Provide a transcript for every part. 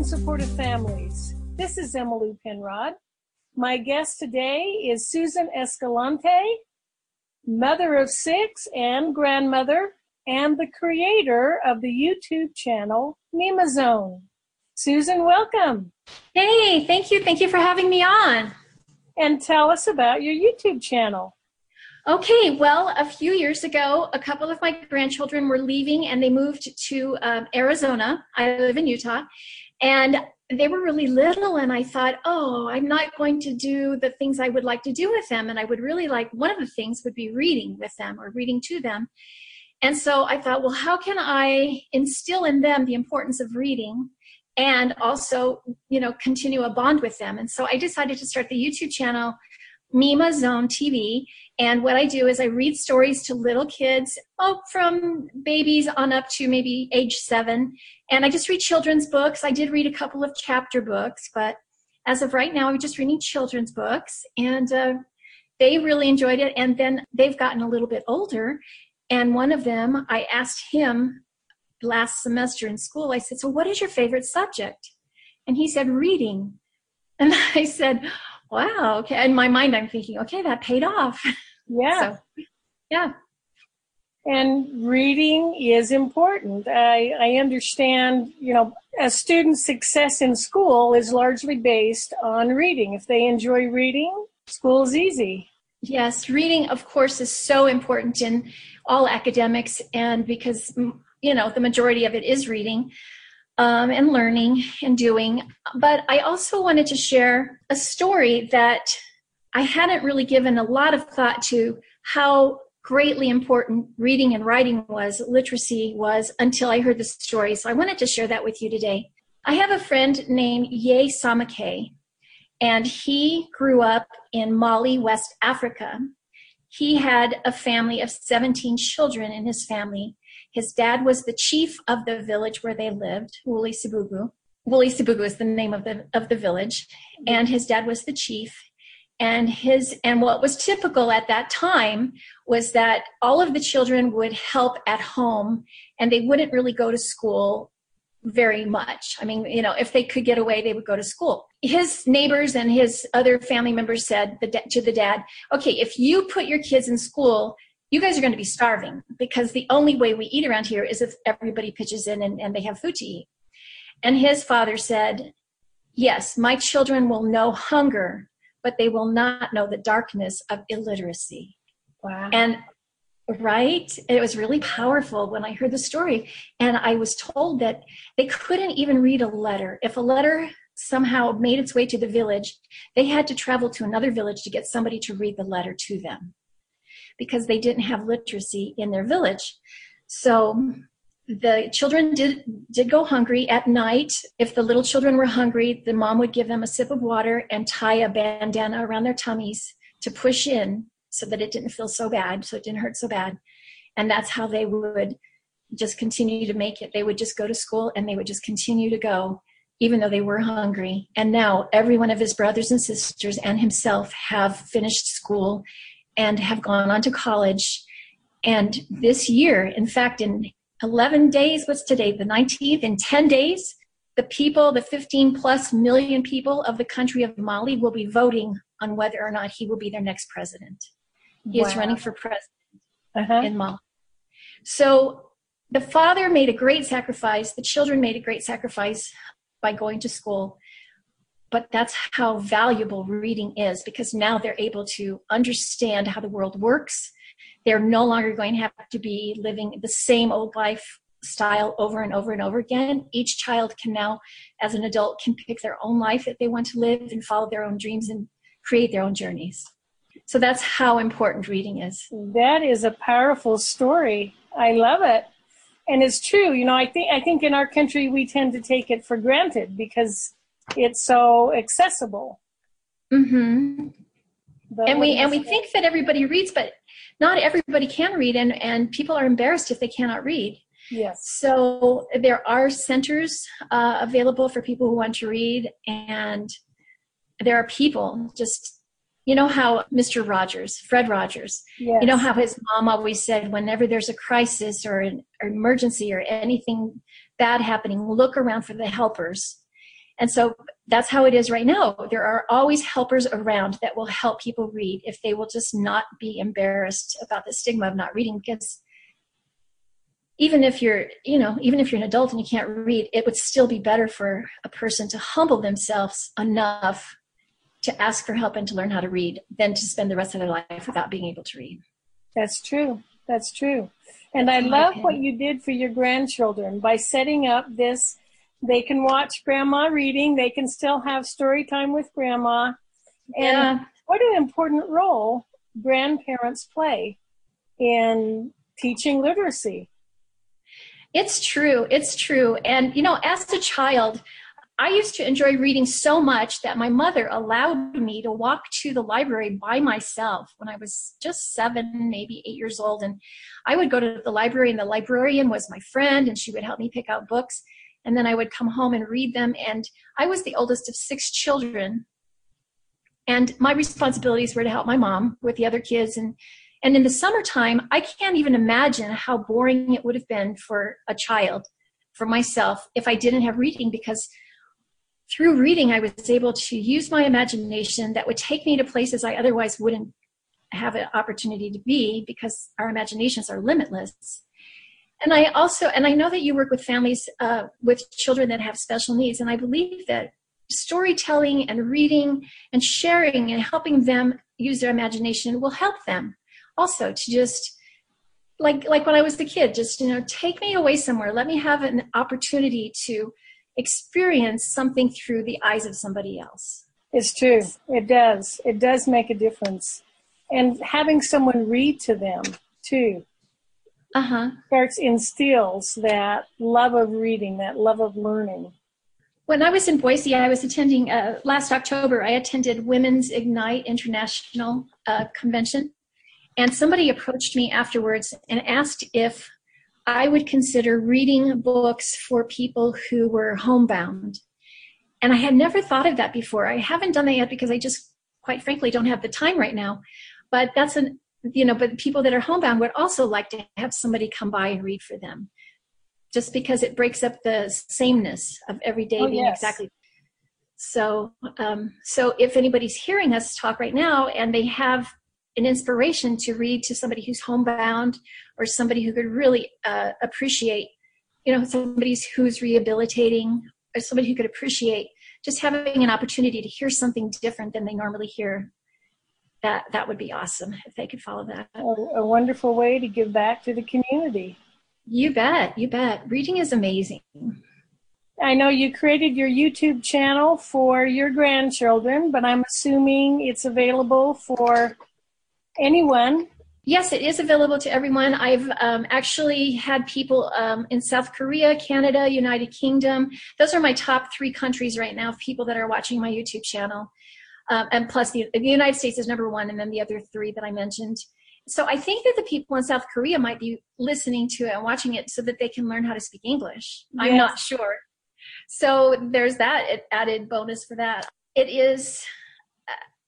in support of families. This is Emily Penrod. My guest today is Susan Escalante, mother of six and grandmother, and the creator of the YouTube channel Mima Zone. Susan, welcome. Hey, thank you. Thank you for having me on. And tell us about your YouTube channel. Okay, well, a few years ago, a couple of my grandchildren were leaving and they moved to um, Arizona. I live in Utah. And they were really little, and I thought, oh, I'm not going to do the things I would like to do with them. And I would really like one of the things would be reading with them or reading to them. And so I thought, well, how can I instill in them the importance of reading and also, you know, continue a bond with them? And so I decided to start the YouTube channel Mima Zone TV. And what I do is I read stories to little kids, oh, from babies on up to maybe age seven. And I just read children's books. I did read a couple of chapter books, but as of right now, I'm just reading children's books. And uh, they really enjoyed it. And then they've gotten a little bit older. And one of them, I asked him last semester in school, I said, So what is your favorite subject? And he said, Reading. And I said, wow, okay. In my mind, I'm thinking, okay, that paid off. Yeah. so, yeah. And reading is important. I, I understand, you know, a student's success in school is largely based on reading. If they enjoy reading, school is easy. Yes, reading, of course, is so important in all academics, and because, you know, the majority of it is reading um, and learning and doing. But I also wanted to share a story that I hadn't really given a lot of thought to how greatly important reading and writing was, literacy was, until I heard the story. So I wanted to share that with you today. I have a friend named Yeah Samake, and he grew up in Mali, West Africa. He had a family of 17 children in his family, his dad was the chief of the village where they lived, Ouelessebougou. Wuli Sibugu is the name of the of the village, and his dad was the chief. And his and what was typical at that time was that all of the children would help at home, and they wouldn't really go to school very much. I mean, you know, if they could get away, they would go to school. His neighbors and his other family members said to the dad, okay, if you put your kids in school, you guys are going to be starving because the only way we eat around here is if everybody pitches in and, and they have food to eat. And his father said, Yes, my children will know hunger, but they will not know the darkness of illiteracy. Wow. And right, it was really powerful when I heard the story. And I was told that they couldn't even read a letter. If a letter somehow made its way to the village, they had to travel to another village to get somebody to read the letter to them because they didn't have literacy in their village. So the children did did go hungry at night. If the little children were hungry, the mom would give them a sip of water and tie a bandana around their tummies to push in so that it didn't feel so bad, so it didn't hurt so bad. And that's how they would just continue to make it. They would just go to school and they would just continue to go even though they were hungry. And now every one of his brothers and sisters and himself have finished school and have gone on to college. And this year, in fact, in 11 days, what's today, the 19th, in 10 days, the people, the 15 plus million people of the country of Mali will be voting on whether or not he will be their next president. He wow. is running for president uh-huh. in Mali. So the father made a great sacrifice, the children made a great sacrifice by going to school but that's how valuable reading is because now they're able to understand how the world works. They're no longer going to have to be living the same old lifestyle over and over and over again. Each child can now, as an adult, can pick their own life that they want to live and follow their own dreams and create their own journeys. So that's how important reading is. That is a powerful story. I love it. And it's true, you know, I think I think in our country we tend to take it for granted because it's so accessible. Mm-hmm. and we and we think that everybody reads, but not everybody can read, and and people are embarrassed if they cannot read. Yes. So there are centers uh, available for people who want to read, and there are people just. You know how Mr. Rogers, Fred Rogers, yes. you know how his mom always said, whenever there's a crisis or an emergency or anything bad happening, look around for the helpers And so that's how it is right now. There are always helpers around that will help people read if they will just not be embarrassed about the stigma of not reading because even if you're you know even if you're an adult and you can't read it would still be better for a person to humble themselves enough to ask for help and to learn how to read than to spend the rest of their life without being able to read. That's true. That's true. And i love what you did for your grandchildren by setting up this they can watch grandma reading they can still have story time with grandma and yeah. what an important role grandparents play in teaching literacy it's true. It's true. And, you know, as a child, I used to enjoy reading so much that my mother allowed me to walk to the library by myself when I was just seven, maybe eight years old. And I would go to the library, and the librarian was my friend, and she would help me pick out books. And then I would come home and read them. And I was the oldest of six children. And my responsibilities were to help my mom with the other kids and and in the summertime, I can't even imagine how boring it would have been for a child, for myself, if I didn't have reading because through reading, I was able to use my imagination that would take me to places I otherwise wouldn't have an opportunity to be because our imaginations are limitless. And I also, and I know that you work with families uh, with children that have special needs, and I believe that storytelling and reading and sharing and helping them use their imagination will help them also to just like like when I was a kid, just you know, take me away somewhere. Let me have an opportunity to experience something through the eyes of somebody else. It's true. It does. It does make a difference. And having someone read to them too. Uh-huh. Starts instills that love of reading, that love of learning. When I was in Boise, I was attending uh, last October. I attended Women's Ignite International uh, Convention, and somebody approached me afterwards and asked if I would consider reading books for people who were homebound. And I had never thought of that before. I haven't done that yet because I just, quite frankly, don't have the time right now. But that's an, you know, but people that are homebound would also like to have somebody come by and read for them just because it breaks up the sameness of every day oh, being yes. exactly so um, so if anybody's hearing us talk right now and they have an inspiration to read to somebody who's homebound or somebody who could really uh, appreciate, you know, somebody who's rehabilitating or somebody who could appreciate just having an opportunity to hear something different than they normally hear. That that would be awesome if they could follow that. A, a wonderful way to give back to the community. You bet, you bet. Reading is amazing. I know you created your YouTube channel for your grandchildren, but I'm assuming it's available for anyone? Yes, it is available to everyone. I've um, actually had people um, in South Korea, Canada, United Kingdom. Those are my top three countries right now people that are watching my YouTube channel. Um, and plus, the, the United States is number one, and then the other three that I mentioned. So I think that the people in South Korea might be listening to it and watching it so that they can learn how to speak English. Yes. I'm not sure. So there's that added bonus for that. It is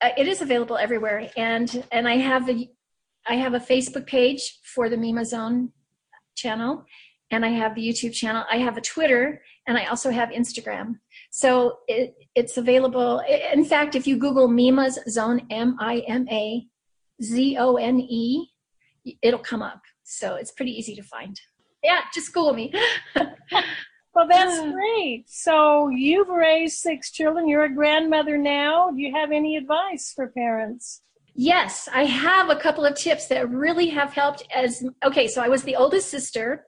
uh, it is available everywhere, and and I have a I have a Facebook page for the Mima Zone channel, and I have the YouTube channel. I have a Twitter, and I also have Instagram. So it, it's available. In fact, if you Google Mima's Zone, M I M A Z O N E, it'll come up. So it's pretty easy to find. Yeah, just Google me. Well, that's great. So you've raised six children. You're a grandmother now. Do you have any advice for parents? Yes, I have a couple of tips that really have helped. As okay, so I was the oldest sister,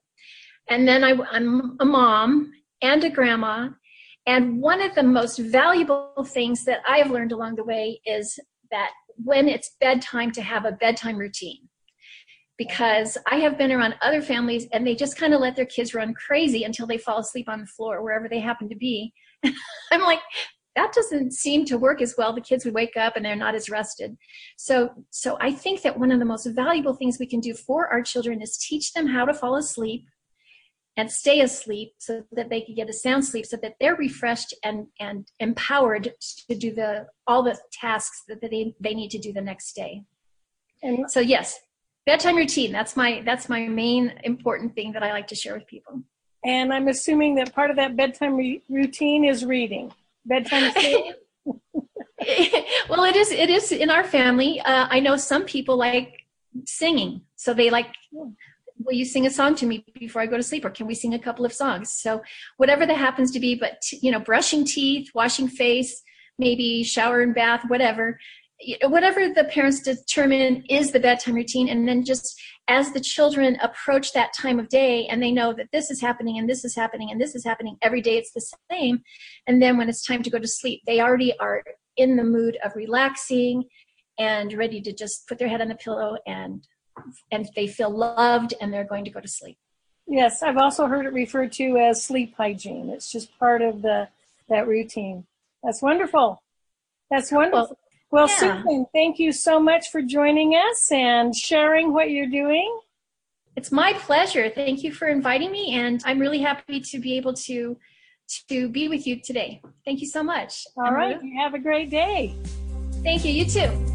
and then I, I'm a mom and a grandma. And one of the most valuable things that I have learned along the way is that when it's bedtime, to have a bedtime routine because I have been around other families and they just kind of let their kids run crazy until they fall asleep on the floor wherever they happen to be. I'm like, that doesn't seem to work as well. The kids would wake up and they're not as rested. So, so I think that one of the most valuable things we can do for our children is teach them how to fall asleep and stay asleep so that they can get a sound sleep so that they're refreshed and, and empowered to do the all the tasks that they, they need to do the next day. And so yes, bedtime routine that's my that's my main important thing that i like to share with people and i'm assuming that part of that bedtime re- routine is reading bedtime well, it is. It is in our family. Uh, I know some people like singing, so they like. Will you sing a song to me before I go to sleep, or can we sing a couple of songs? So whatever that happens to be, but you know, brushing teeth, washing face, maybe shower and bath, whatever whatever the parents determine is the bedtime routine and then just as the children approach that time of day and they know that this is happening and this is happening and this is happening every day it's the same and then when it's time to go to sleep they already are in the mood of relaxing and ready to just put their head on the pillow and and they feel loved and they're going to go to sleep yes i've also heard it referred to as sleep hygiene it's just part of the that routine that's wonderful that's wonderful well, well, yeah. Susan, thank you so much for joining us and sharing what you're doing. It's my pleasure. Thank you for inviting me, and I'm really happy to be able to to be with you today. Thank you so much. All right. You have a great day. Thank you. You too.